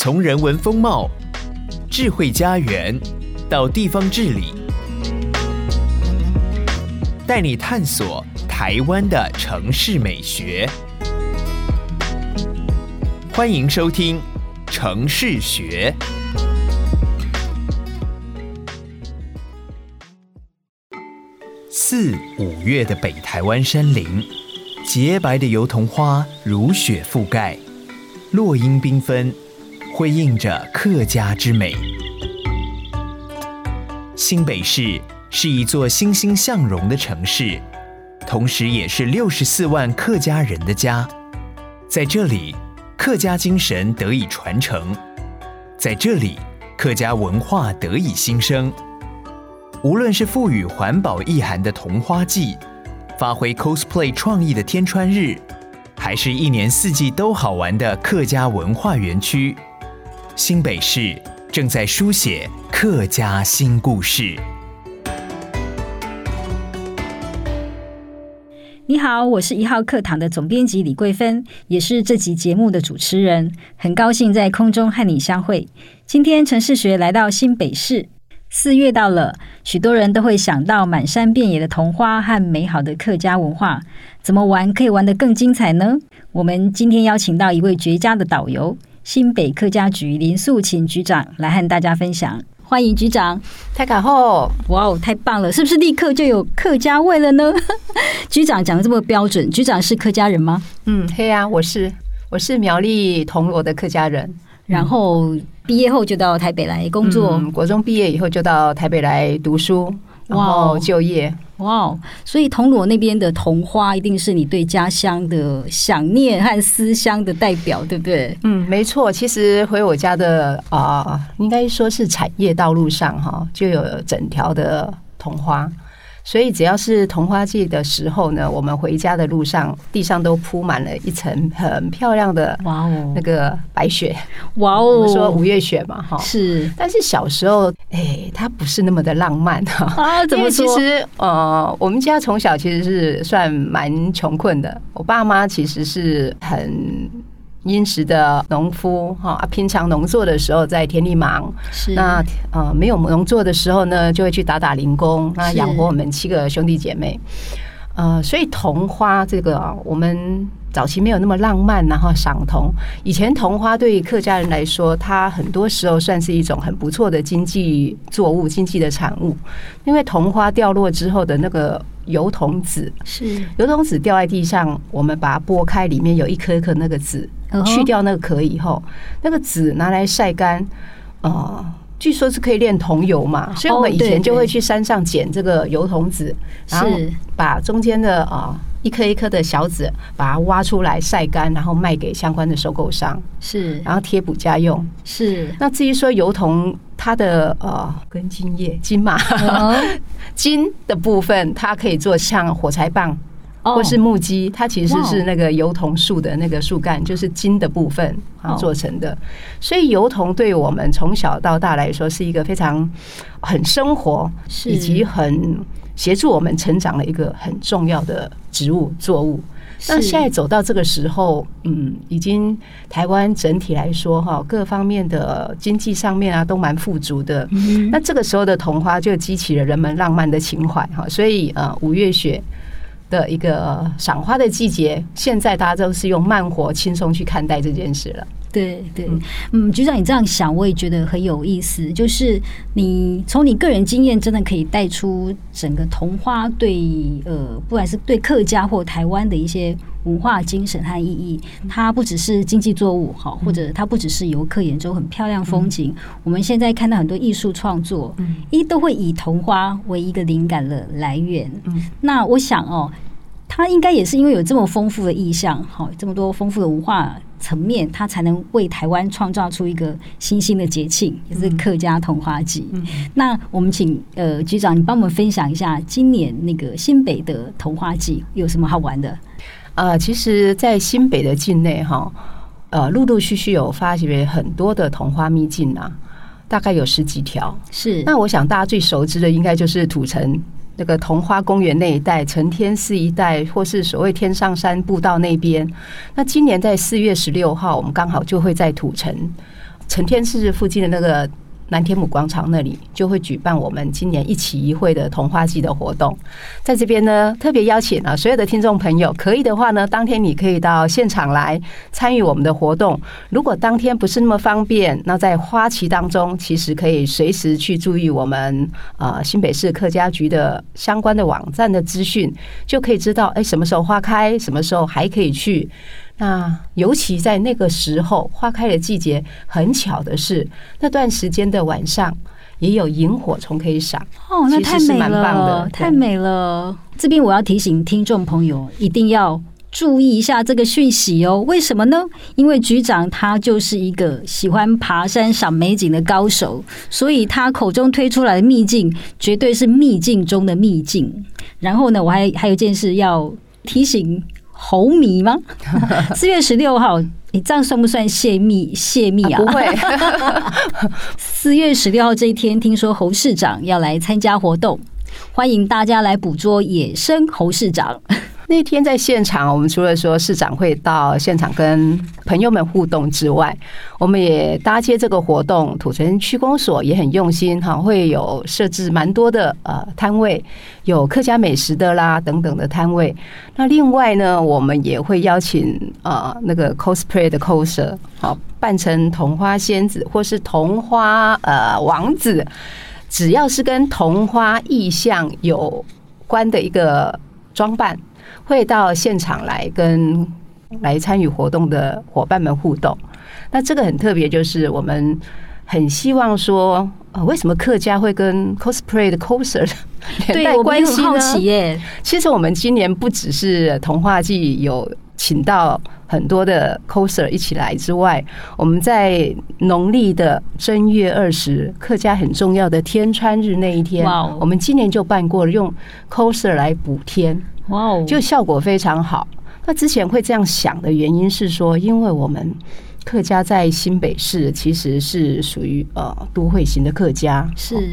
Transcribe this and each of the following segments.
从人文风貌、智慧家园到地方治理，带你探索台湾的城市美学。欢迎收听《城市学》。四五月的北台湾山林，洁白的油桐花如雪覆盖，落英缤纷，辉映着客家之美。新北市是一座欣欣向荣的城市，同时也是六十四万客家人的家。在这里，客家精神得以传承；在这里，客家文化得以新生。无论是赋予环保意涵的桐花季，发挥 cosplay 创意的天川日，还是一年四季都好玩的客家文化园区，新北市正在书写客家新故事。你好，我是一号课堂的总编辑李桂芬，也是这集节目的主持人，很高兴在空中和你相会。今天城市学来到新北市。四月到了，许多人都会想到满山遍野的桐花和美好的客家文化。怎么玩可以玩得更精彩呢？我们今天邀请到一位绝佳的导游——新北客家局林素琴局长来和大家分享。欢迎局长！太卡后，哇哦，太棒了！是不是立刻就有客家味了呢？局长讲的这么标准，局长是客家人吗？嗯，嘿啊，我是，我是苗栗铜锣的客家人。然后毕业后就到台北来工作，嗯，国中毕业以后就到台北来读书，然后就业。哇，所以铜锣那边的桐花一定是你对家乡的想念和思乡的代表，对不对？嗯，没错。其实回我家的啊，呃，应该说是产业道路上哈，就有整条的桐花。所以只要是桐花季的时候呢，我们回家的路上地上都铺满了一层很漂亮的哇哦，那个白雪哇哦，我们说五月雪嘛哈是。但是小时候哎，它不是那么的浪漫哈啊，怎么说？其实呃，我们家从小其实是算蛮穷困的，我爸妈其实是很。殷实的农夫哈，平常农作的时候在田里忙，是。那呃没有农作的时候呢，就会去打打零工，那养活我们七个兄弟姐妹。呃，所以桐花这个我们早期没有那么浪漫，然后赏桐。以前桐花对于客家人来说，它很多时候算是一种很不错的经济作物、经济的产物，因为桐花掉落之后的那个。油桐籽是油桐籽掉在地上，我们把它剥开，里面有一颗一颗那个籽，去掉那个壳以后，那个籽拿来晒干，呃，据说是可以炼桐油嘛，所以我们以前就会去山上捡这个油桐子，然后把中间的啊。一颗一颗的小籽，把它挖出来晒干，然后卖给相关的收购商，是，然后贴补家用，是。那至于说油桐，它的呃根茎叶茎嘛，茎 的部分，它可以做像火柴棒，或是木屐，它其实是那个油桐树的那个树干，就是茎的部分啊做成的。所以油桐对我们从小到大来说，是一个非常很生活，以及很。协助我们成长的一个很重要的植物作物。那现在走到这个时候，嗯，已经台湾整体来说哈，各方面的经济上面啊都蛮富足的。那这个时候的桐花就激起了人们浪漫的情怀哈。所以呃，五月雪的一个赏花的季节，现在大家都是用慢活、轻松去看待这件事了。对对，嗯，局长，你这样想，我也觉得很有意思。就是你从你个人经验，真的可以带出整个桐花对呃，不管是对客家或台湾的一些文化精神和意义。它不只是经济作物，好，或者它不只是游客眼中很漂亮风景。我们现在看到很多艺术创作，一都会以桐花为一个灵感的来源。那我想哦，它应该也是因为有这么丰富的意象，好，这么多丰富的文化。层面，它才能为台湾创造出一个新兴的节庆，也是客家桐花季。那我们请呃局长，你帮我们分享一下今年那个新北的桐花季有什么好玩的？呃，其实，在新北的境内哈，呃，陆陆续续有发掘很多的桐花秘境啊，大概有十几条。是，那我想大家最熟知的应该就是土城。那个桐花公园那一带，承天寺一带，或是所谓天上山步道那边，那今年在四月十六号，我们刚好就会在土城承天寺附近的那个。南天母广场那里就会举办我们今年一期一会的桐花季的活动，在这边呢，特别邀请啊所有的听众朋友，可以的话呢，当天你可以到现场来参与我们的活动。如果当天不是那么方便，那在花期当中，其实可以随时去注意我们啊新北市客家局的相关的网站的资讯，就可以知道哎什么时候花开，什么时候还可以去。那尤其在那个时候，花开的季节，很巧的是，那段时间的晚上也有萤火虫可以赏。哦，那太美了，太美了。这边我要提醒听众朋友，一定要注意一下这个讯息哦。为什么呢？因为局长他就是一个喜欢爬山赏美景的高手，所以他口中推出来的秘境，绝对是秘境中的秘境。然后呢，我还还有一件事要提醒。猴迷吗？四月十六号，你这样算不算泄密？泄密啊？不会。四月十六号这一天，听说侯市长要来参加活动，欢迎大家来捕捉野生侯市长。那天在现场，我们除了说市长会到现场跟朋友们互动之外，我们也搭接这个活动。土城区公所也很用心哈，会有设置蛮多的呃摊位，有客家美食的啦等等的摊位。那另外呢，我们也会邀请呃那个 cosplay 的 coser 好扮成桐花仙子或是桐花呃王子，只要是跟桐花意象有关的一个装扮。会到现场来跟来参与活动的伙伴们互动。那这个很特别，就是我们很希望说，呃，为什么客家会跟 cosplay 的 coser 连带关系呢？好奇耶。其实我们今年不只是童话季有请到很多的 coser 一起来之外，我们在农历的正月二十，客家很重要的天穿日那一天，我们今年就办过了，用 coser 来补天。哇哦，就效果非常好。那之前会这样想的原因是说，因为我们客家在新北市其实是属于呃都会型的客家，是。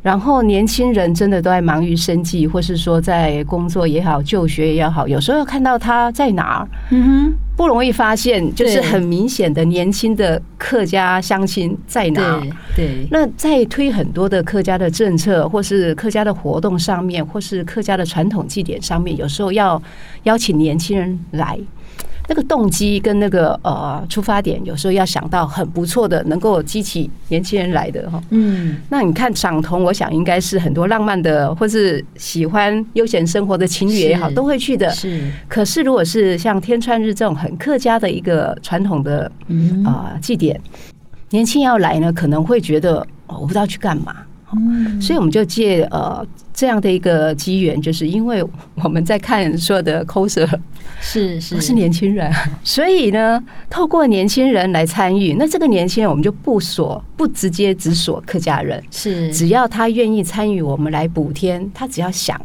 然后年轻人真的都在忙于生计，或是说在工作也好、就学也好，有时候要看到他在哪儿，嗯哼，不容易发现，就是很明显的年轻的客家乡亲在哪儿。对，那在推很多的客家的政策，或是客家的活动上面，或是客家的传统祭典上面，有时候要邀请年轻人来。那个动机跟那个呃出发点，有时候要想到很不错的，能够激起年轻人来的哈。嗯，那你看赏桐，我想应该是很多浪漫的，或是喜欢悠闲生活的情侣也好，都会去的。是。可是如果是像天川日这种很客家的一个传统的啊祭典，年轻人要来呢，可能会觉得我不知道去干嘛。嗯，所以我们就借呃这样的一个机缘，就是因为我们在看所有的 coser 是是。是年轻人，所以呢，透过年轻人来参与，那这个年轻人我们就不锁不直接只锁客家人，是。只要他愿意参与，我们来补天，他只要想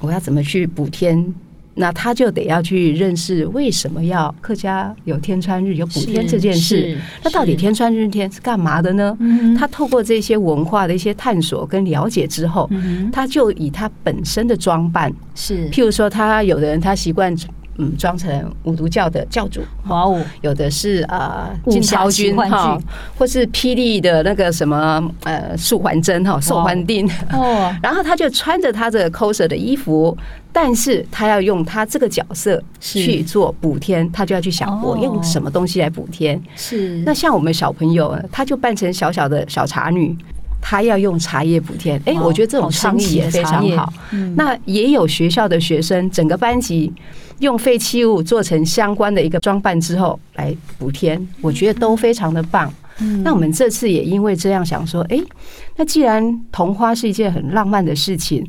我要怎么去补天。那他就得要去认识为什么要客家有天穿日有补天这件事。那到底天穿日天是干嘛的呢？他透过这些文化的一些探索跟了解之后，他就以他本身的装扮是，譬如说他有的人他习惯。嗯，装成五毒教的教主，哇哦，有的是呃金超君哈，或是霹雳的那个什么呃素还真哈，寿还定哦，然后他就穿着他的 coser 的衣服，但是他要用他这个角色去做补天，他就要去想我用什么东西来补天。是，那像我们小朋友，他就扮成小小的小茶女，他要用茶叶补天。哎，我觉得这种创意也非常好。那也有学校的学生，整个班级。用废弃物做成相关的一个装扮之后来补天，我觉得都非常的棒。那我们这次也因为这样想说，哎，那既然桐花是一件很浪漫的事情，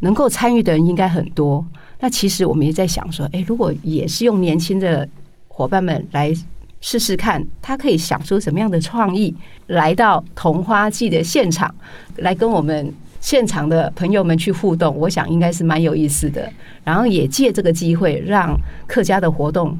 能够参与的人应该很多。那其实我们也在想说，哎，如果也是用年轻的伙伴们来试试看，他可以想出什么样的创意，来到桐花季的现场来跟我们。现场的朋友们去互动，我想应该是蛮有意思的。然后也借这个机会，让客家的活动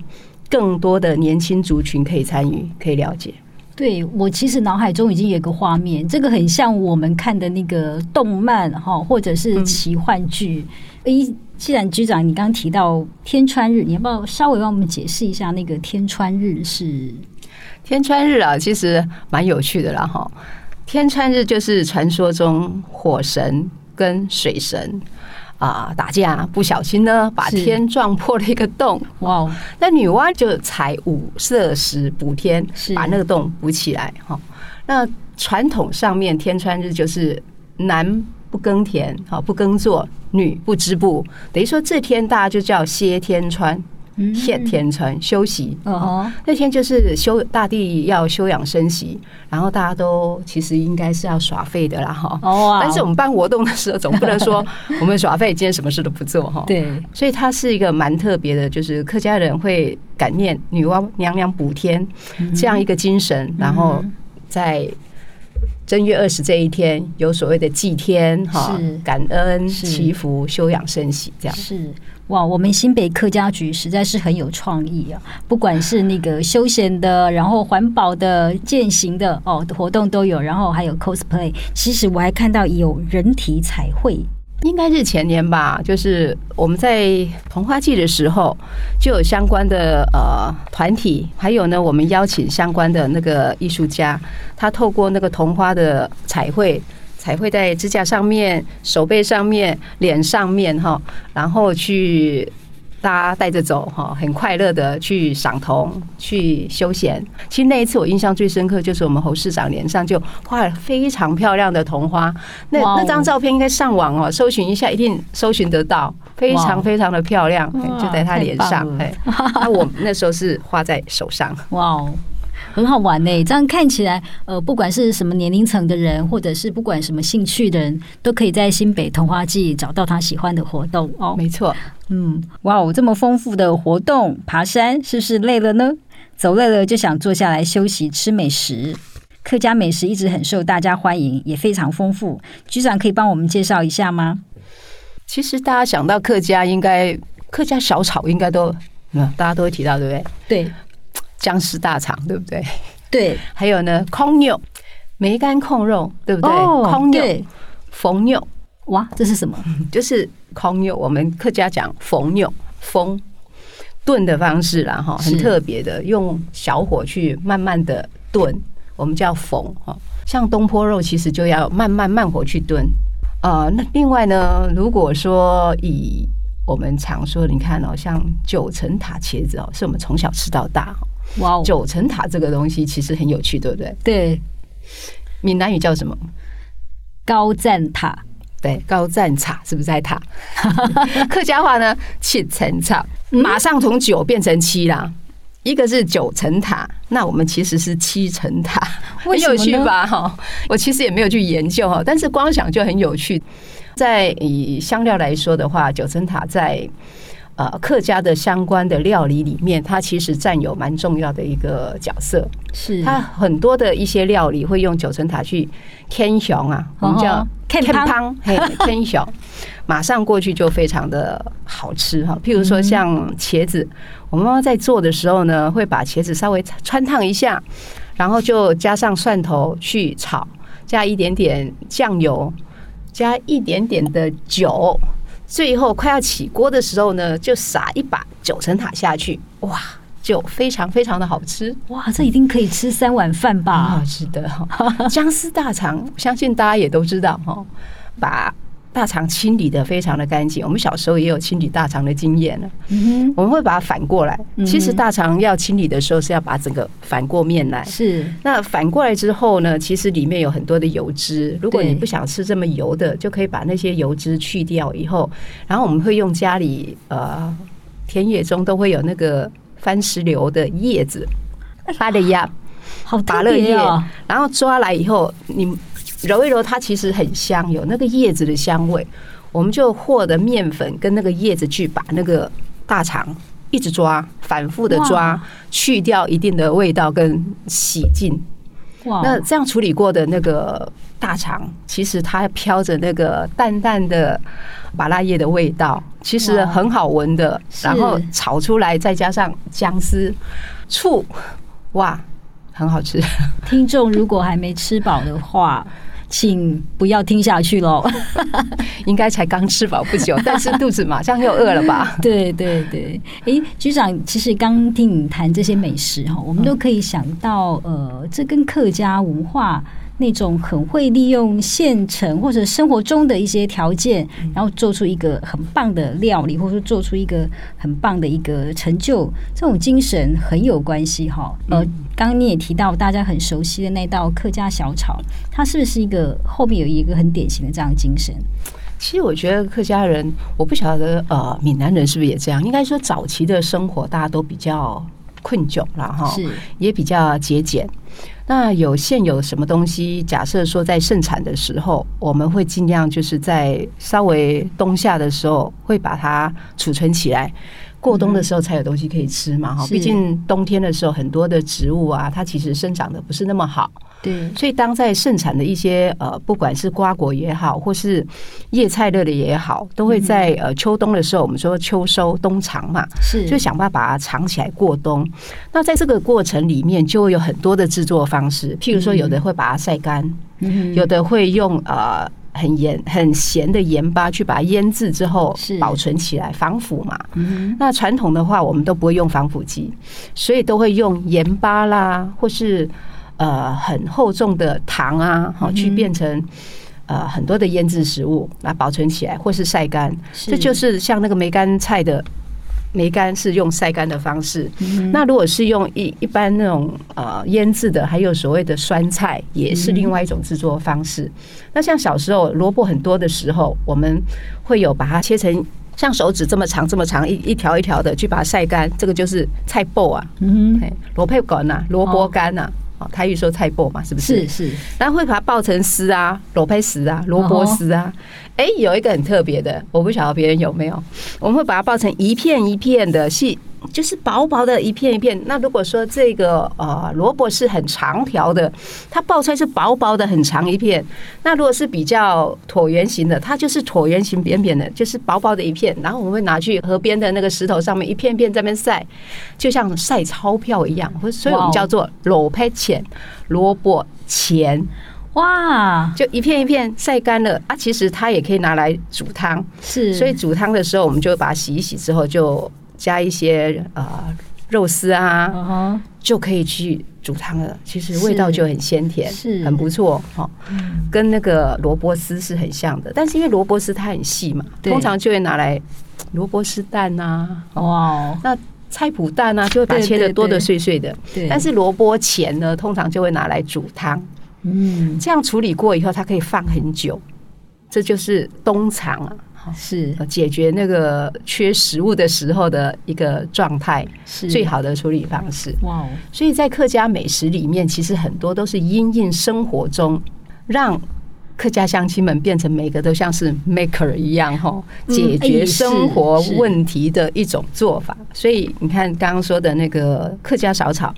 更多的年轻族群可以参与，可以了解。对，我其实脑海中已经有个画面，这个很像我们看的那个动漫哈，或者是奇幻剧。诶、嗯，既然局长你刚刚提到天川日，你要不要稍微帮我们解释一下那个天川日是？天川日啊，其实蛮有趣的啦哈。天川日就是传说中火神跟水神啊打架，不小心呢把天撞破了一个洞。哇！那女娲就采五色石补天，把那个洞补起来哈。那传统上面天穿日就是男不耕田，好不耕作，女不织布，等于说这天大家就叫歇天穿。歇天穿休息。哦，那天就是休大地要休养生息，然后大家都其实应该是要耍废的啦哈。哦，但是我们办活动的时候 总不能说我们耍废，今天什么事都不做哈。对，所以它是一个蛮特别的，就是客家人会感念女娲娘娘补天这样一个精神，然后在正月二十这一天有所谓的祭天哈，感恩祈福休养生息这样。是。哇，我们新北客家局实在是很有创意啊！不管是那个休闲的，然后环保的、践行的哦活动都有，然后还有 cosplay。其实我还看到有人体彩绘，应该是前年吧。就是我们在桐花季的时候，就有相关的呃团体，还有呢，我们邀请相关的那个艺术家，他透过那个桐花的彩绘。彩绘在指甲上面、手背上面、脸上面哈，然后去大家带着走哈，很快乐的去赏桐、去休闲。其实那一次我印象最深刻，就是我们侯市长脸上就画了非常漂亮的桐花。那那张照片应该上网哦，搜寻一下，一定搜寻得到，非常非常的漂亮，就在他脸上。哎，那我那时候是画在手上。哇哦。很好玩呢，这样看起来，呃，不管是什么年龄层的人，或者是不管什么兴趣的人，都可以在新北桐花季找到他喜欢的活动哦。没错，嗯，哇哦，这么丰富的活动，爬山是不是累了呢？走累了就想坐下来休息，吃美食。客家美食一直很受大家欢迎，也非常丰富。局长可以帮我们介绍一下吗？其实大家想到客家，应该客家小炒应该都，嗯，大家都会提到，对不对？对。姜丝大肠，对不对？对，还有呢，空肉、梅干控肉，对不对？空肉、缝肉，哇，这是什么？就是空肉。我们客家讲缝肉，缝炖的方式啦，哈，很特别的，用小火去慢慢的炖，我们叫缝哈。像东坡肉，其实就要慢慢慢火去炖啊。那另外呢，如果说以我们常说，你看哦，像九层塔茄子哦，是我们从小吃到大。哇九层塔这个东西其实很有趣，对不对？对，闽南语叫什么？高赞塔。对，高赞塔是不是在塔？客家话呢？七层塔，马上从九变成七啦。一个是九层塔，那我们其实是七层塔，很有趣吧？哈，我其实也没有去研究哈，但是光想就很有趣。在以香料来说的话，九层塔在。呃，客家的相关的料理里面，它其实占有蛮重要的一个角色。是，它很多的一些料理会用九层塔去添香啊，我们叫添汤，嘿，添香，马上过去就非常的好吃哈。譬如说像茄子，我妈妈在做的时候呢，会把茄子稍微穿烫一下，然后就加上蒜头去炒，加一点点酱油，加一点点的酒。最后快要起锅的时候呢，就撒一把九层塔下去，哇，就非常非常的好吃，哇，这一定可以吃三碗饭吧？好吃的，姜丝大肠，相信大家也都知道哈，把。大肠清理的非常的干净，我们小时候也有清理大肠的经验了。嗯，我们会把它反过来。其实大肠要清理的时候是要把整个反过面来。是。那反过来之后呢，其实里面有很多的油脂。如果你不想吃这么油的，就可以把那些油脂去掉以后，然后我们会用家里呃田野中都会有那个番石榴的叶子，它的芽，好特别哦。然后抓来以后，你。揉一揉，它其实很香，有那个叶子的香味。我们就和的面粉跟那个叶子去把那个大肠一直抓，反复的抓，去掉一定的味道跟洗净。哇！那这样处理过的那个大肠，其实它飘着那个淡淡的麻辣叶的味道，其实很好闻的。然后炒出来，再加上姜丝、醋，哇，很好吃。听众如果还没吃饱的话。请不要听下去喽。应该才刚吃饱不久，但是肚子马上又饿了吧？对 对对。哎，局长，其实刚听你谈这些美食哈，我们都可以想到，呃，这跟客家文化。那种很会利用现成或者生活中的一些条件，然后做出一个很棒的料理，或者说做出一个很棒的一个成就，这种精神很有关系哈。呃，刚刚你也提到大家很熟悉的那道客家小炒，它是不是一个后面有一个很典型的这样的精神？其实我觉得客家人，我不晓得呃，闽南人是不是也这样？应该说早期的生活大家都比较困窘了哈，是也比较节俭。那有现有什么东西？假设说在盛产的时候，我们会尽量就是在稍微冬夏的时候，会把它储存起来。过冬的时候才有东西可以吃嘛，哈，毕竟冬天的时候很多的植物啊，它其实生长的不是那么好，对，所以当在盛产的一些呃，不管是瓜果也好，或是叶菜类的也好，都会在呃秋冬的时候，我们说秋收冬藏嘛，是就想办法把它藏起来过冬。那在这个过程里面，就会有很多的制作方式，譬如说有的会把它晒干，有的会用呃。很盐、很咸的盐巴去把它腌制之后保存起来，防腐嘛。那传统的话，我们都不会用防腐剂，所以都会用盐巴啦，或是呃很厚重的糖啊，好去变成呃很多的腌制食物来保存起来，或是晒干。这就是像那个梅干菜的。梅干是用晒干的方式，那如果是用一一般那种呃腌制的，还有所谓的酸菜，也是另外一种制作方式。那像小时候萝卜很多的时候，我们会有把它切成像手指这么长这么长一一条一条的去把它晒干，这个就是菜脯啊，嗯，萝卜干呐，萝卜干呐。哦，台语说菜脯嘛，是不是？是是，然后会把它爆成丝啊，萝卜丝啊，萝卜丝啊。哎，有一个很特别的，我不晓得别人有没有，我们会把它爆成一片一片的细。就是薄薄的一片一片。那如果说这个呃萝卜是很长条的，它爆出来是薄薄的很长一片。那如果是比较椭圆形的，它就是椭圆形扁扁的，就是薄薄的一片。然后我们会拿去河边的那个石头上面一片片在那边晒，就像晒钞票一样。所以我们叫做萝卜钱，萝卜钱。哇，就一片一片晒干了啊。其实它也可以拿来煮汤，是。所以煮汤的时候，我们就把它洗一洗之后就。加一些呃肉丝啊，uh huh. 就可以去煮汤了。其实味道就很鲜甜，是很不错哈。跟那个萝卜丝是很像的，但是因为萝卜丝它很细嘛，通常就会拿来萝卜丝蛋呐、啊，哇，那菜脯蛋啊，就会把它切的多的碎碎的。对，但是萝卜钱呢，通常就会拿来煮汤。嗯，这样处理过以后，它可以放很久，这就是冬藏啊。是解决那个缺食物的时候的一个状态，是最好的处理方式。哇！所以在客家美食里面，其实很多都是因应生活中，让客家乡亲们变成每个都像是 maker 一样，哈，解决生活问题的一种做法。所以你看刚刚说的那个客家小炒，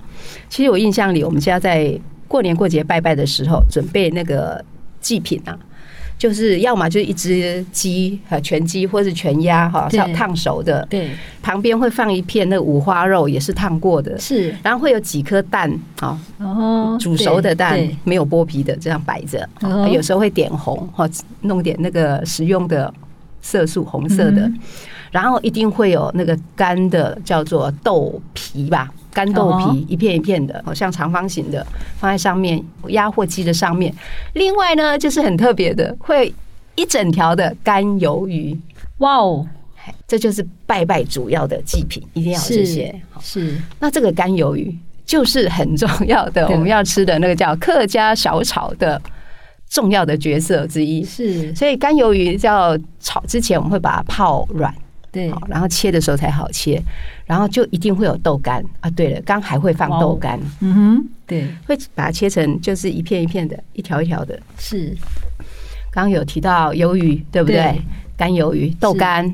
其实我印象里，我们家在过年过节拜拜的时候，准备那个祭品啊。就是要么就是一只鸡，哈，全鸡或是全鸭，哈，是要烫熟的。对，旁边会放一片那个五花肉，也是烫过的。是，然后会有几颗蛋，啊，煮熟的蛋，没有剥皮的，这样摆着。有时候会点红，哈，弄点那个食用的色素，红色的。然后一定会有那个干的，叫做豆皮吧。干豆皮一片一片的，好像长方形的，放在上面压货机的上面。另外呢，就是很特别的，会一整条的干鱿鱼。哇哦，这就是拜拜主要的祭品，一定要这些。是，那这个干鱿鱼就是很重要的，我们要吃的那个叫客家小炒的重要的角色之一。是，所以干鱿鱼要炒之前，我们会把它泡软。对，然后切的时候才好切，然后就一定会有豆干啊。对了，刚还会放豆干，嗯哼，对，会把它切成就是一片一片的，一条一条的。是，刚刚有提到鱿鱼，对不对？干鱿鱼、豆干，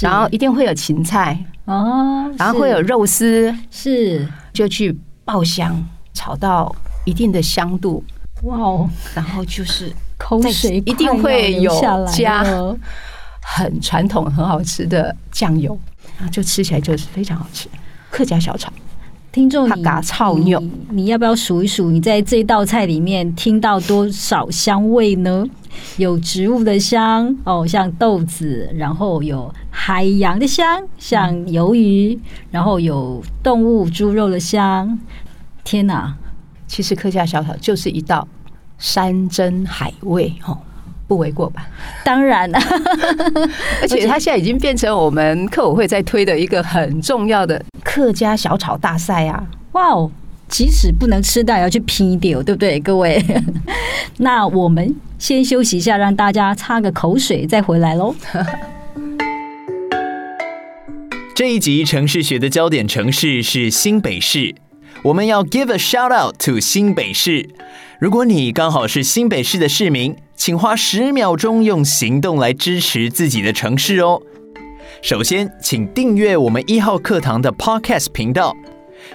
然后一定会有芹菜哦，然后会有肉丝，是，就去爆香，炒到一定的香度。哇哦，然后就是口水一定会有加。很传统、很好吃的酱油，然后就吃起来就是非常好吃。客家小炒，听众，他嘎超牛，你要不要数一数？你在这道菜里面听到多少香味呢？有植物的香哦，像豆子，然后有海洋的香，像鱿鱼，然后有动物猪肉的香。天哪！其实客家小炒就是一道山珍海味，哦，不为过吧？当然了，而且它现在已经变成我们客委会在推的一个很重要的。客家小炒大赛啊！哇哦，即使不能吃到，也要去拼一丢，对不对，各位？那我们先休息一下，让大家擦个口水，再回来喽。这一集城市学的焦点城市是新北市，我们要 give a shout out to 新北市。如果你刚好是新北市的市民，请花十秒钟用行动来支持自己的城市哦。首先，请订阅我们一号课堂的 Podcast 频道。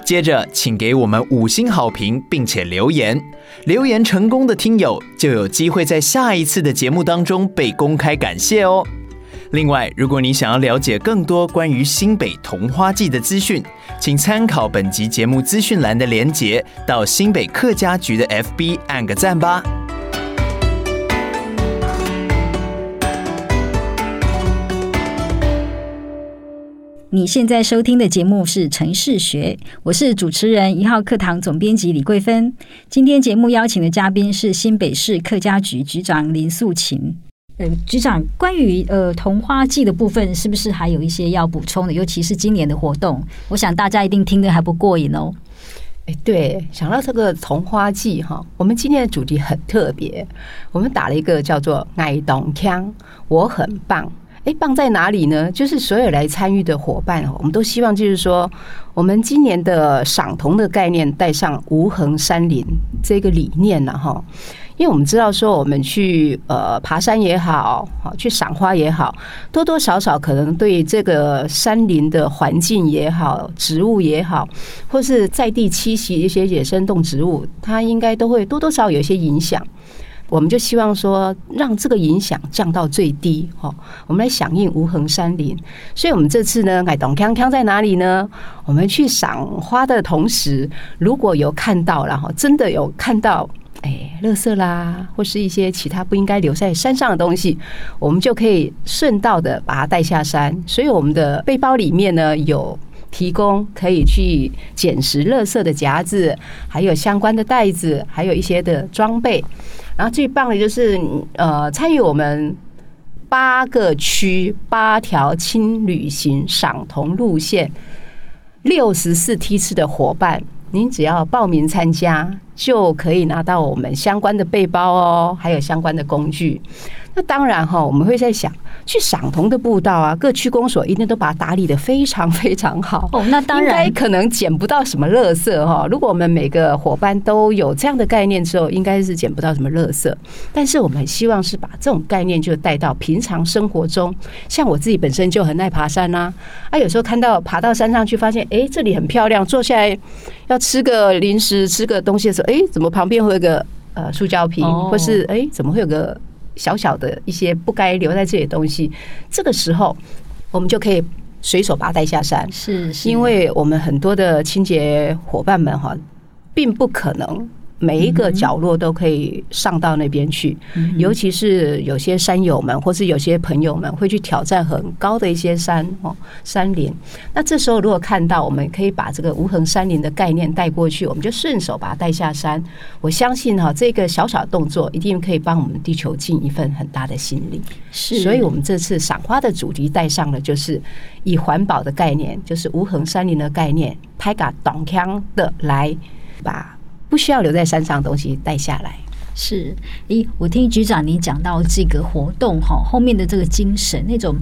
接着，请给我们五星好评，并且留言。留言成功的听友就有机会在下一次的节目当中被公开感谢哦。另外，如果你想要了解更多关于新北桐花季的资讯，请参考本集节目资讯栏的连结，到新北客家局的 FB 按个赞吧。你现在收听的节目是《城市学》，我是主持人一号课堂总编辑李桂芬。今天节目邀请的嘉宾是新北市客家局局长林素琴。呃，局长，关于呃桐花季的部分，是不是还有一些要补充的？尤其是今年的活动，我想大家一定听得还不过瘾哦。哎，对，想到这个桐花季哈，我们今天的主题很特别，我们打了一个叫做“爱动腔”，我很棒。哎，棒在哪里呢？就是所有来参与的伙伴哦，我们都希望就是说，我们今年的赏桐的概念带上无痕山林这个理念了哈。因为我们知道说，我们去呃爬山也好，好去赏花也好，多多少少可能对这个山林的环境也好，植物也好，或是在地栖息一些野生动植物，它应该都会多多少少有一些影响。我们就希望说，让这个影响降到最低。哈，我们来响应无痕山林。所以，我们这次呢，爱动康康在哪里呢？我们去赏花的同时，如果有看到，然后真的有看到，哎，垃圾啦，或是一些其他不应该留在山上的东西，我们就可以顺道的把它带下山。所以，我们的背包里面呢，有提供可以去捡拾垃圾的夹子，还有相关的袋子，还有一些的装备。然后最棒的就是，呃，参与我们八个区八条轻旅行赏桐路线六十四梯次的伙伴，您只要报名参加，就可以拿到我们相关的背包哦，还有相关的工具。那当然哈，我们会在想。去赏桐的步道啊，各区公所一定都把它打理得非常非常好哦。那当然，应该可能捡不到什么垃圾哈。如果我们每个伙伴都有这样的概念之后，应该是捡不到什么垃圾。但是我们希望是把这种概念就带到平常生活中。像我自己本身就很爱爬山呐，啊，有时候看到爬到山上去，发现哎，这里很漂亮，坐下来要吃个零食、吃个东西的时候，哎，怎么旁边会有个呃塑胶瓶，或是哎，怎么会有个？小小的一些不该留在这里的东西，这个时候我们就可以随手把它带下山。是，是，因为我们很多的清洁伙伴们哈，并不可能。每一个角落都可以上到那边去，尤其是有些山友们，或是有些朋友们会去挑战很高的一些山哦，山林。那这时候如果看到，我们可以把这个无痕山林的概念带过去，我们就顺手把它带下山。我相信哈，这个小小的动作一定可以帮我们地球尽一份很大的心力。是，所以我们这次赏花的主题带上了，就是以环保的概念，就是无痕山林的概念，拍嘎挡枪的来把。不需要留在山上的东西带下来。是，咦，我听局长你讲到这个活动哈，后面的这个精神，那种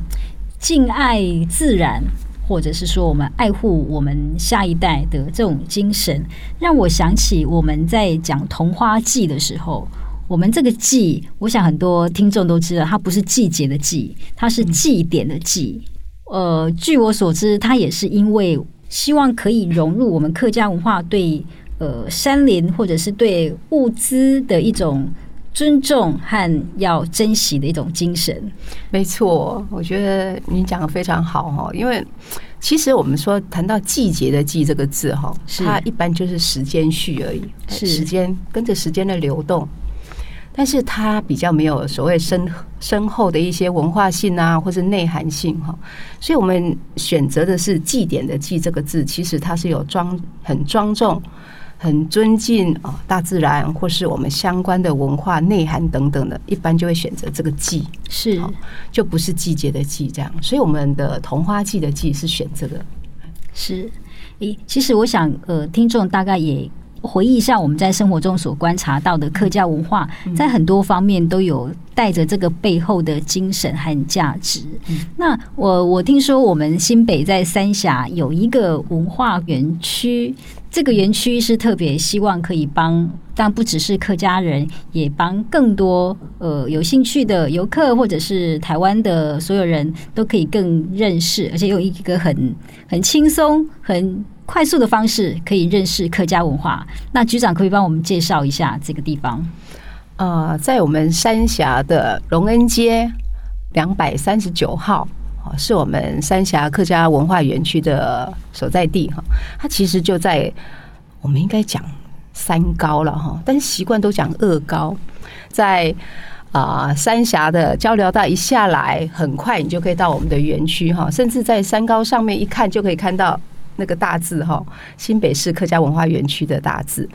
敬爱自然，或者是说我们爱护我们下一代的这种精神，让我想起我们在讲桐花季的时候，我们这个季，我想很多听众都知道，它不是季节的季，它是祭典的祭。呃，据我所知，它也是因为希望可以融入我们客家文化对。呃，山林或者是对物资的一种尊重和要珍惜的一种精神。没错，我觉得你讲的非常好哈，因为其实我们说谈到季节的“季”这个字哈，它一般就是时间序而已，是时间跟着时间的流动，但是它比较没有所谓深深厚的一些文化性啊，或是内涵性哈。所以我们选择的是祭典的“祭”这个字，其实它是有庄很庄重。很尊敬啊，大自然或是我们相关的文化内涵等等的，一般就会选择这个季，是就不是季节的季这样。所以我们的桐花季的季是选这个。是，诶，其实我想，呃，听众大概也回忆一下我们在生活中所观察到的客家文化，在很多方面都有带着这个背后的精神和价值。那我我听说我们新北在三峡有一个文化园区。这个园区是特别希望可以帮，但不只是客家人，也帮更多呃有兴趣的游客，或者是台湾的所有人都可以更认识，而且用一个很很轻松、很快速的方式可以认识客家文化。那局长可以帮我们介绍一下这个地方？呃，在我们三峡的隆恩街两百三十九号。是我们三峡客家文化园区的所在地哈，它其实就在我们应该讲三高了哈，但习惯都讲二高，在啊三峡的交流道一下来，很快你就可以到我们的园区哈，甚至在三高上面一看就可以看到那个大字哈，新北市客家文化园区的大字。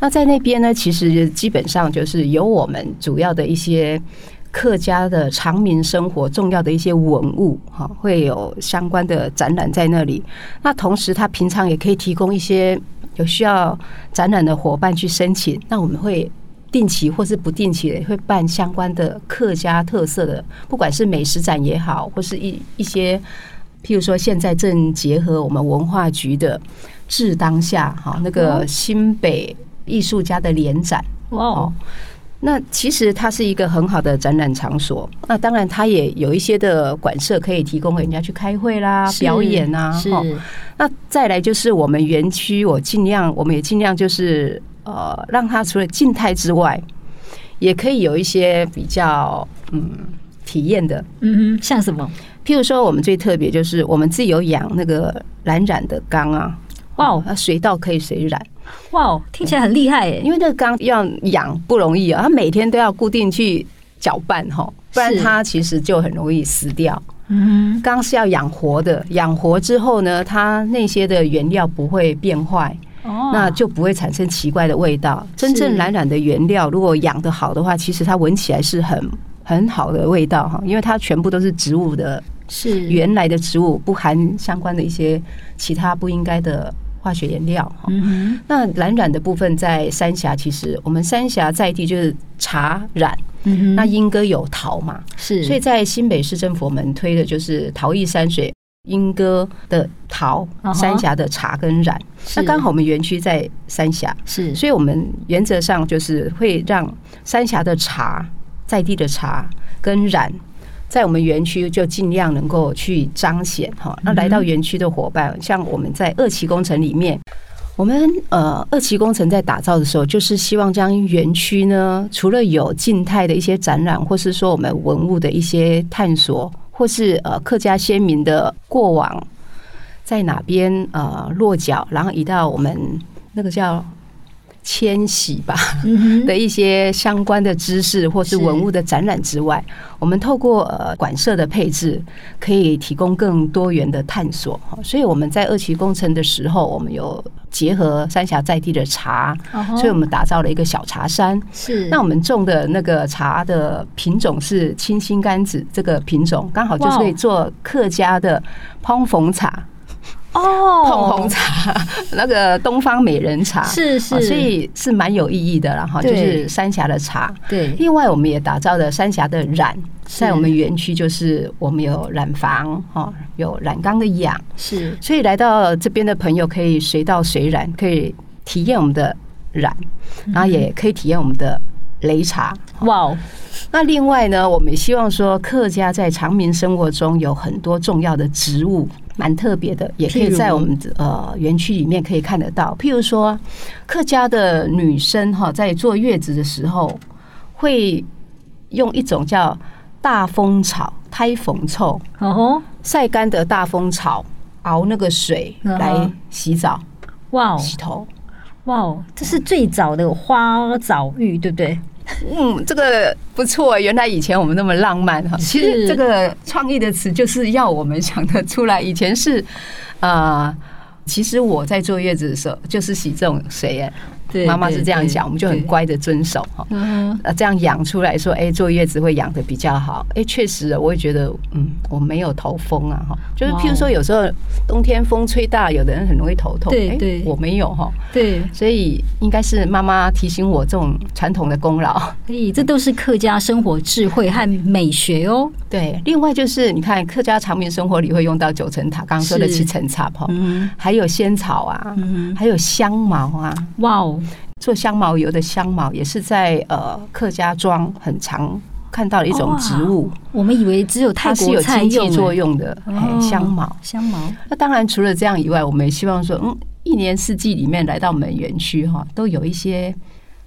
那在那边呢，其实基本上就是有我们主要的一些。客家的长民生活重要的一些文物，哈，会有相关的展览在那里。那同时，他平常也可以提供一些有需要展览的伙伴去申请。那我们会定期或是不定期的会办相关的客家特色的，不管是美食展也好，或是一一些，譬如说现在正结合我们文化局的志当下，哈，那个新北艺术家的联展，哇。那其实它是一个很好的展览场所。那当然，它也有一些的馆舍可以提供给人家去开会啦、表演啊。是。那再来就是我们园区，我尽量，我们也尽量就是呃，让它除了静态之外，也可以有一些比较嗯体验的。嗯哼，像什么？譬如说，我们最特别就是我们自己有养那个蓝染的缸啊。哇哦，随到可以水染。哇哦，听起来很厉害耶！因为那个缸要养不容易啊，它每天都要固定去搅拌哈，不然它其实就很容易死掉。嗯，缸是要养活的，养活之后呢，它那些的原料不会变坏，哦，那就不会产生奇怪的味道。真正蓝染的原料，如果养得好的话，其实它闻起来是很很好的味道哈，因为它全部都是植物的，是原来的植物，不含相关的一些其他不应该的。化学原料哈，那蓝染的部分在三峡，其实我们三峡在地就是茶染，那莺歌有桃嘛，是，所以在新北市政府我们推的就是桃艺山水莺歌的桃，三峡的茶跟染，那刚好我们园区在三峡，是，所以我们原则上就是会让三峡的茶在地的茶跟染。在我们园区就尽量能够去彰显哈，那来到园区的伙伴，像我们在二期工程里面，我们呃二期工程在打造的时候，就是希望将园区呢，除了有静态的一些展览，或是说我们文物的一些探索，或是呃客家先民的过往在哪边呃落脚，然后移到我们那个叫。迁徙吧的一些相关的知识，或是文物的展览之外，我们透过呃馆舍的配置，可以提供更多元的探索。所以我们在二期工程的时候，我们有结合三峡在地的茶，所以我们打造了一个小茶山。是，那我们种的那个茶的品种是清新甘子，这个品种刚好就是可以做客家的椪风茶。哦，碰红茶，那个东方美人茶。是是，所以是蛮有意义的，然后就是三峡的茶。对，另外我们也打造了三峡的染，在我们园区就是我们有染房哈，有染缸的养。是，所以来到这边的朋友可以随到随染，可以体验我们的染，然后也可以体验我们的擂茶。哇哦，那另外呢，我们也希望说客家在长民生活中有很多重要的植物。蛮特别的，也可以在我们呃园区里面可以看得到。譬如说，客家的女生哈，在坐月子的时候，会用一种叫大风草、胎缝臭，哦，晒干的大风草熬那个水来洗澡，哇哦，洗头，哇哦，这是最早的花澡浴，对不对？嗯，这个不错。原来以前我们那么浪漫哈，其实这个创意的词就是要我们想得出来。以前是啊、呃，其实我在坐月子的时候就是洗这种水哎。对，妈妈是这样讲，我们就很乖的遵守哈。嗯，这样养出来说，哎，坐月子会养的比较好。哎，确实，我也觉得，嗯，我没有头风啊，哈，就是譬如说，有时候冬天风吹大，有的人很容易头痛。对对，我没有哈。对，所以应该是妈妈提醒我这种传统的功劳。所以这都是客家生活智慧和美学哦。对，另外就是你看，客家长眠生活里会用到九层塔，刚刚说的七层塔哈，嗯，还有仙草啊，嗯，还有香茅啊，哇哦。做香茅油的香茅也是在呃客家庄很常看到的一种植物。我们以为只有泰国有经济作用的。香茅，香茅。那当然除了这样以外，我们也希望说，嗯，一年四季里面来到我们园区哈，都有一些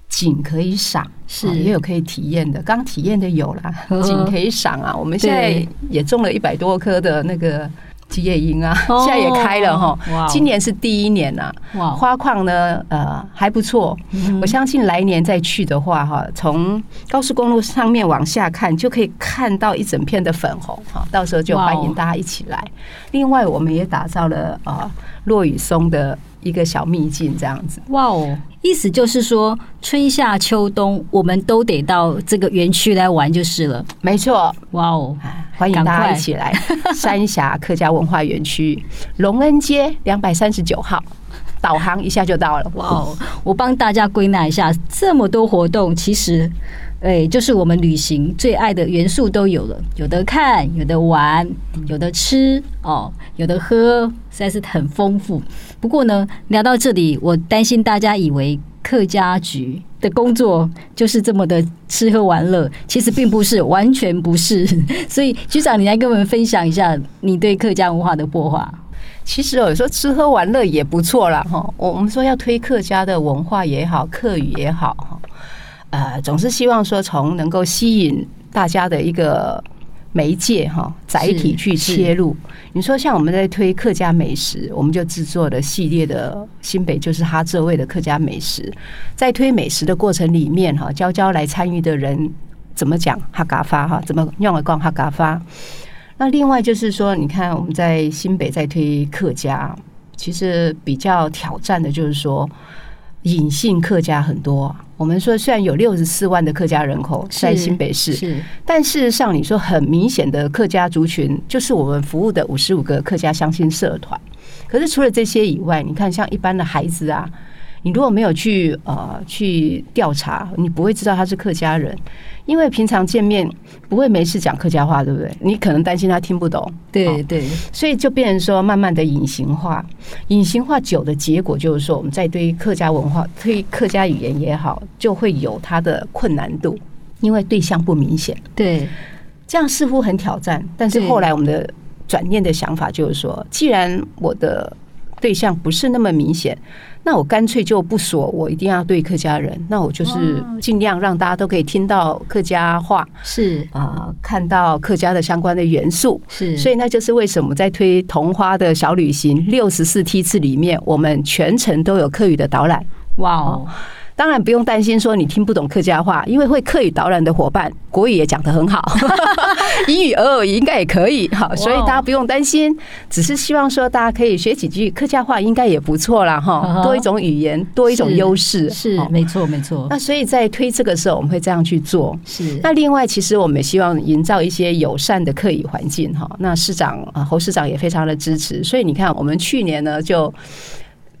景可以赏，是也有可以体验的。刚体验的有啦，景可以赏啊。我们现在也种了一百多棵的那个。吉野樱啊，现在也开了哈。今年是第一年呐，花矿呢，呃，还不错。我相信来年再去的话，哈，从高速公路上面往下看，就可以看到一整片的粉红。哈，到时候就欢迎大家一起来。另外，我们也打造了啊，落羽松的一个小秘境，这样子。哇哦！意思就是说，春夏秋冬我们都得到这个园区来玩就是了。没错，哇哦，欢迎大家一起来 三峡客家文化园区隆恩街两百三十九号，导航一下就到了。哇哦，我帮大家归纳一下，这么多活动，其实。哎，就是我们旅行最爱的元素都有了，有的看，有的玩，有的吃哦，有的喝，实在是很丰富。不过呢，聊到这里，我担心大家以为客家局的工作就是这么的吃喝玩乐，其实并不是，完全不是。所以局长，你来跟我们分享一下你对客家文化的擘画。其实有时候吃喝玩乐也不错啦。哈。我们说要推客家的文化也好，客语也好哈。呃，总是希望说从能够吸引大家的一个媒介哈载体去切入。你说像我们在推客家美食，我们就制作了系列的新北就是哈这味的客家美食。在推美食的过程里面哈，娇娇来参与的人怎么讲哈嘎发哈，怎么用来逛哈嘎发。那另外就是说，你看我们在新北在推客家，其实比较挑战的就是说。隐性客家很多，我们说虽然有六十四万的客家人口在新北市，是，但事实上你说很明显的客家族群，就是我们服务的五十五个客家相亲社团。可是除了这些以外，你看像一般的孩子啊。你如果没有去呃去调查，你不会知道他是客家人，因为平常见面不会没事讲客家话，对不对？你可能担心他听不懂，对对，所以就变成说慢慢的隐形化，隐形化久的结果就是说，我们在对客家文化、对客家语言也好，就会有它的困难度，因为对象不明显，对，这样似乎很挑战。但是后来我们的转念的想法就是说，既然我的对象不是那么明显。那我干脆就不说，我一定要对客家人。那我就是尽量让大家都可以听到客家话，是啊，看到客家的相关的元素，是。所以那就是为什么在推桐花的小旅行六十四梯次里面，我们全程都有客语的导览。哇哦！当然不用担心说你听不懂客家话，因为会客语导览的伙伴国语也讲得很好，英语俄语应该也可以。好，所以大家不用担心，只是希望说大家可以学几句客家话，应该也不错啦。哈。多一种语言，多一种优势，是没错没错。那所以在推这个时候，我们会这样去做。是。那另外，其实我们也希望营造一些友善的客语环境。哈，那市长啊，侯市长也非常的支持。所以你看，我们去年呢就。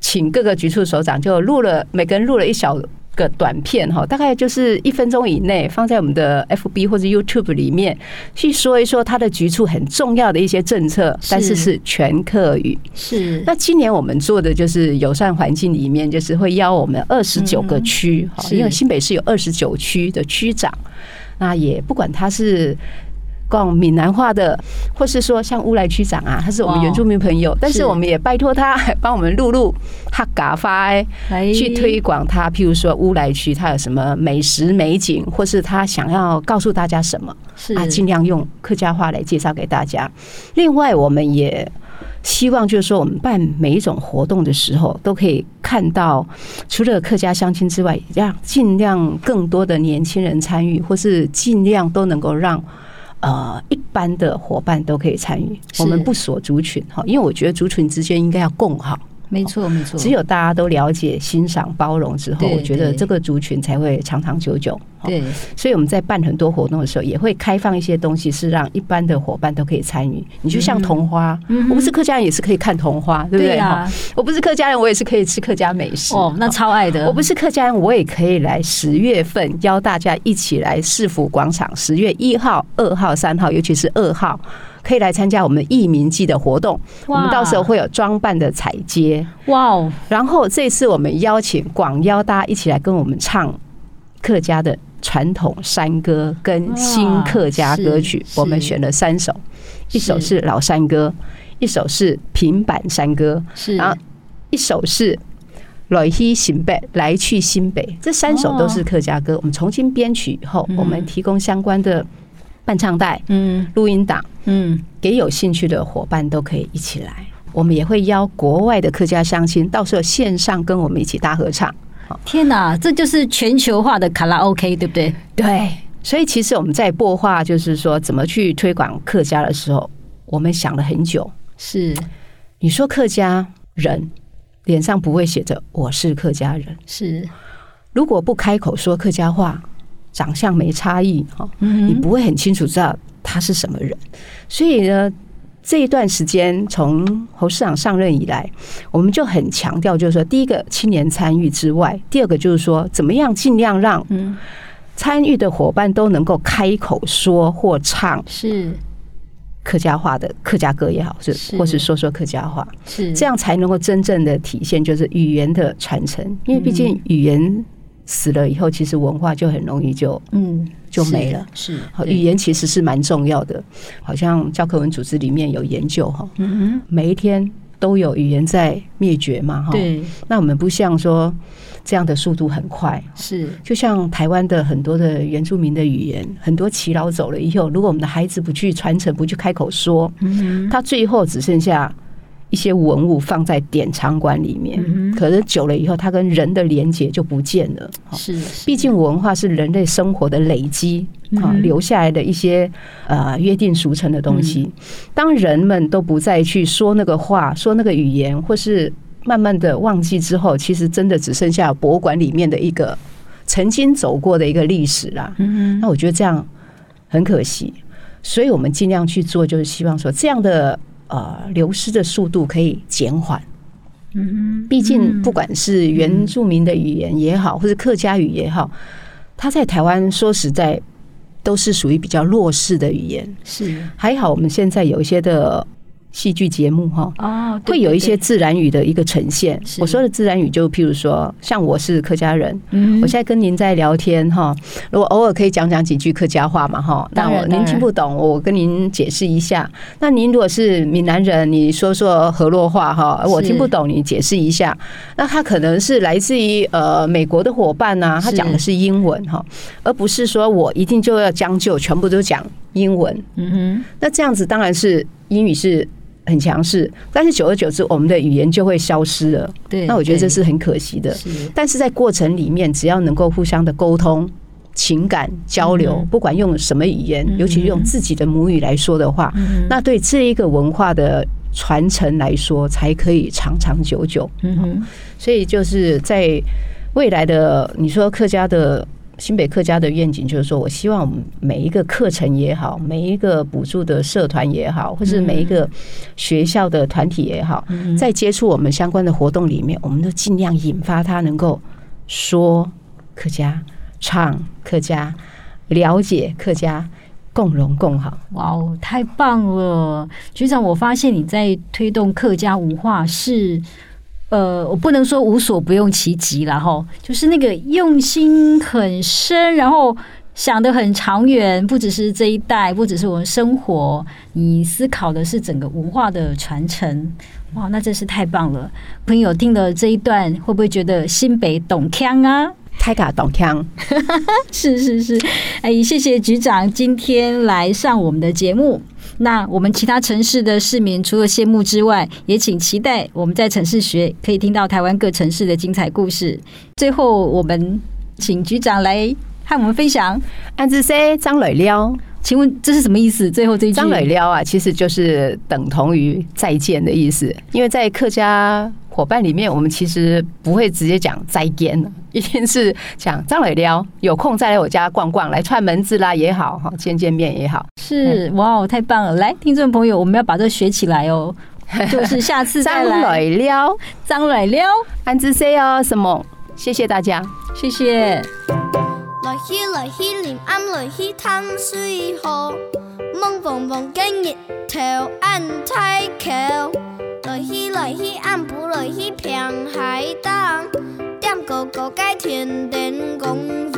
请各个局处首长就录了，每个人录了一小个短片哈，大概就是一分钟以内，放在我们的 FB 或者 YouTube 里面去说一说他的局处很重要的一些政策，但是是全客语。是。那今年我们做的就是友善环境里面，就是会邀我们二十九个区，因为新北市有二十九区的区长，那也不管他是。讲闽南话的，或是说像乌来区长啊，他是我们原住民朋友，但是我们也拜托他帮我们录录客家话，去推广他。譬如说乌来区，他有什么美食美景，或是他想要告诉大家什么，啊，尽量用客家话来介绍给大家。另外，我们也希望就是说，我们办每一种活动的时候，都可以看到除了客家相亲之外，让尽量更多的年轻人参与，或是尽量都能够让呃一般的伙伴都可以参与。我们不锁族群哈，因为我觉得族群之间应该要共好。没错，没错。只有大家都了解、欣赏、包容之后，我觉得这个族群才会长长久久。对，所以我们在办很多活动的时候，也会开放一些东西，是让一般的伙伴都可以参与。你就像桐花，我不是客家人，也是可以看桐花，对不对？我不是客家人，我也是可以吃客家美食。哦，那超爱的。我不是客家人，我也可以来十月份邀大家一起来市府广场，十月一号、二号、三号，尤其是二号。可以来参加我们艺名季的活动，我们到时候会有装扮的彩街，哇哦！然后这次我们邀请广邀大家一起来跟我们唱客家的传统山歌跟新客家歌曲，我们选了三首，一首是老山歌，一首是平板山歌，然后一首是来去新北，来去新北，这三首都是客家歌，我们重新编曲以后，我们提供相关的。伴唱带，嗯，录音档，嗯，给有兴趣的伙伴都可以一起来。我们也会邀国外的客家乡亲，到时候线上跟我们一起大合唱。天哪，这就是全球化的卡拉 OK，对不对？对。所以其实我们在擘画，就是说怎么去推广客家的时候，我们想了很久。是，你说客家人脸上不会写着“我是客家人”，是。如果不开口说客家话，长相没差异哈，你不会很清楚知道他是什么人。所以呢，这一段时间从侯市长上任以来，我们就很强调，就是说，第一个青年参与之外，第二个就是说，怎么样尽量让参与的伙伴都能够开口说或唱是。客家话的客家歌也好，是或是说说客家话，是。这样才能够真正的体现就是语言的传承，因为毕竟语言。死了以后，其实文化就很容易就嗯就没了。是，语言其实是蛮重要的，好像教科文组织里面有研究哈，嗯嗯，每一天都有语言在灭绝嘛哈。对，那我们不像说这样的速度很快，是，就像台湾的很多的原住民的语言，很多耆老走了以后，如果我们的孩子不去传承，不去开口说，嗯，他最后只剩下。一些文物放在典藏馆里面，可是久了以后，它跟人的连接就不见了。是，毕竟文化是人类生活的累积啊，留下来的一些呃约定俗成的东西。当人们都不再去说那个话，说那个语言，或是慢慢的忘记之后，其实真的只剩下博物馆里面的一个曾经走过的一个历史啦。嗯，那我觉得这样很可惜，所以我们尽量去做，就是希望说这样的。呃，流失的速度可以减缓。嗯，毕竟不管是原住民的语言也好，或者客家语也好，它在台湾说实在都是属于比较弱势的语言。是，还好我们现在有一些的。戏剧节目哈，哦，会有一些自然语的一个呈现。我说的自然语，就譬如说，像我是客家人，我现在跟您在聊天哈，如果偶尔可以讲讲几句客家话嘛哈，那我您听不懂，我跟您解释一下。那您如果是闽南人，你说说河洛话哈，我听不懂，你解释一下。那他可能是来自于呃美国的伙伴呐，他讲的是英文哈，而不是说我一定就要将就全部都讲英文。嗯哼，那这样子当然是英语是。很强势，但是久而久之，我们的语言就会消失了。对，那我觉得这是很可惜的。是，但是在过程里面，只要能够互相的沟通、情感交流，不管用什么语言，尤其是用自己的母语来说的话，那对这一个文化的传承来说，才可以长长久久。嗯哼，所以就是在未来的，你说客家的。新北客家的愿景就是说，我希望我们每一个课程也好，每一个补助的社团也好，或是每一个学校的团体也好，在接触我们相关的活动里面，我们都尽量引发他能够说客家、唱客家、了解客家，共荣共好。哇哦，太棒了，局长！我发现你在推动客家文化是。呃，我不能说无所不用其极了哈，就是那个用心很深，然后想得很长远，不只是这一代，不只是我们生活，你思考的是整个文化的传承，哇，那真是太棒了！朋友听了这一段，会不会觉得新北懂腔啊？太敢懂腔，是是是，哎，谢谢局长今天来上我们的节目。那我们其他城市的市民除了羡慕之外，也请期待我们在城市学可以听到台湾各城市的精彩故事。最后，我们请局长来和我们分享。安子 C 张磊撩，请问这是什么意思？最后这一句张磊撩啊，其实就是等同于再见的意思，因为在客家。伙伴里面，我们其实不会直接讲再见，一定是讲张磊撩，有空再来我家逛逛，来串门子啦也好，哈，见见面也好。是哇哦，太棒了！来，听众朋友，我们要把这学起来哦，就是下次再来。张磊撩，张磊撩，安之 C 哦，什么？谢谢大家，谢谢。来去来去，连暗来去探水河，梦蓬蓬今日头安太口。来去来去，俺不来去平海当，点个个盖天天讲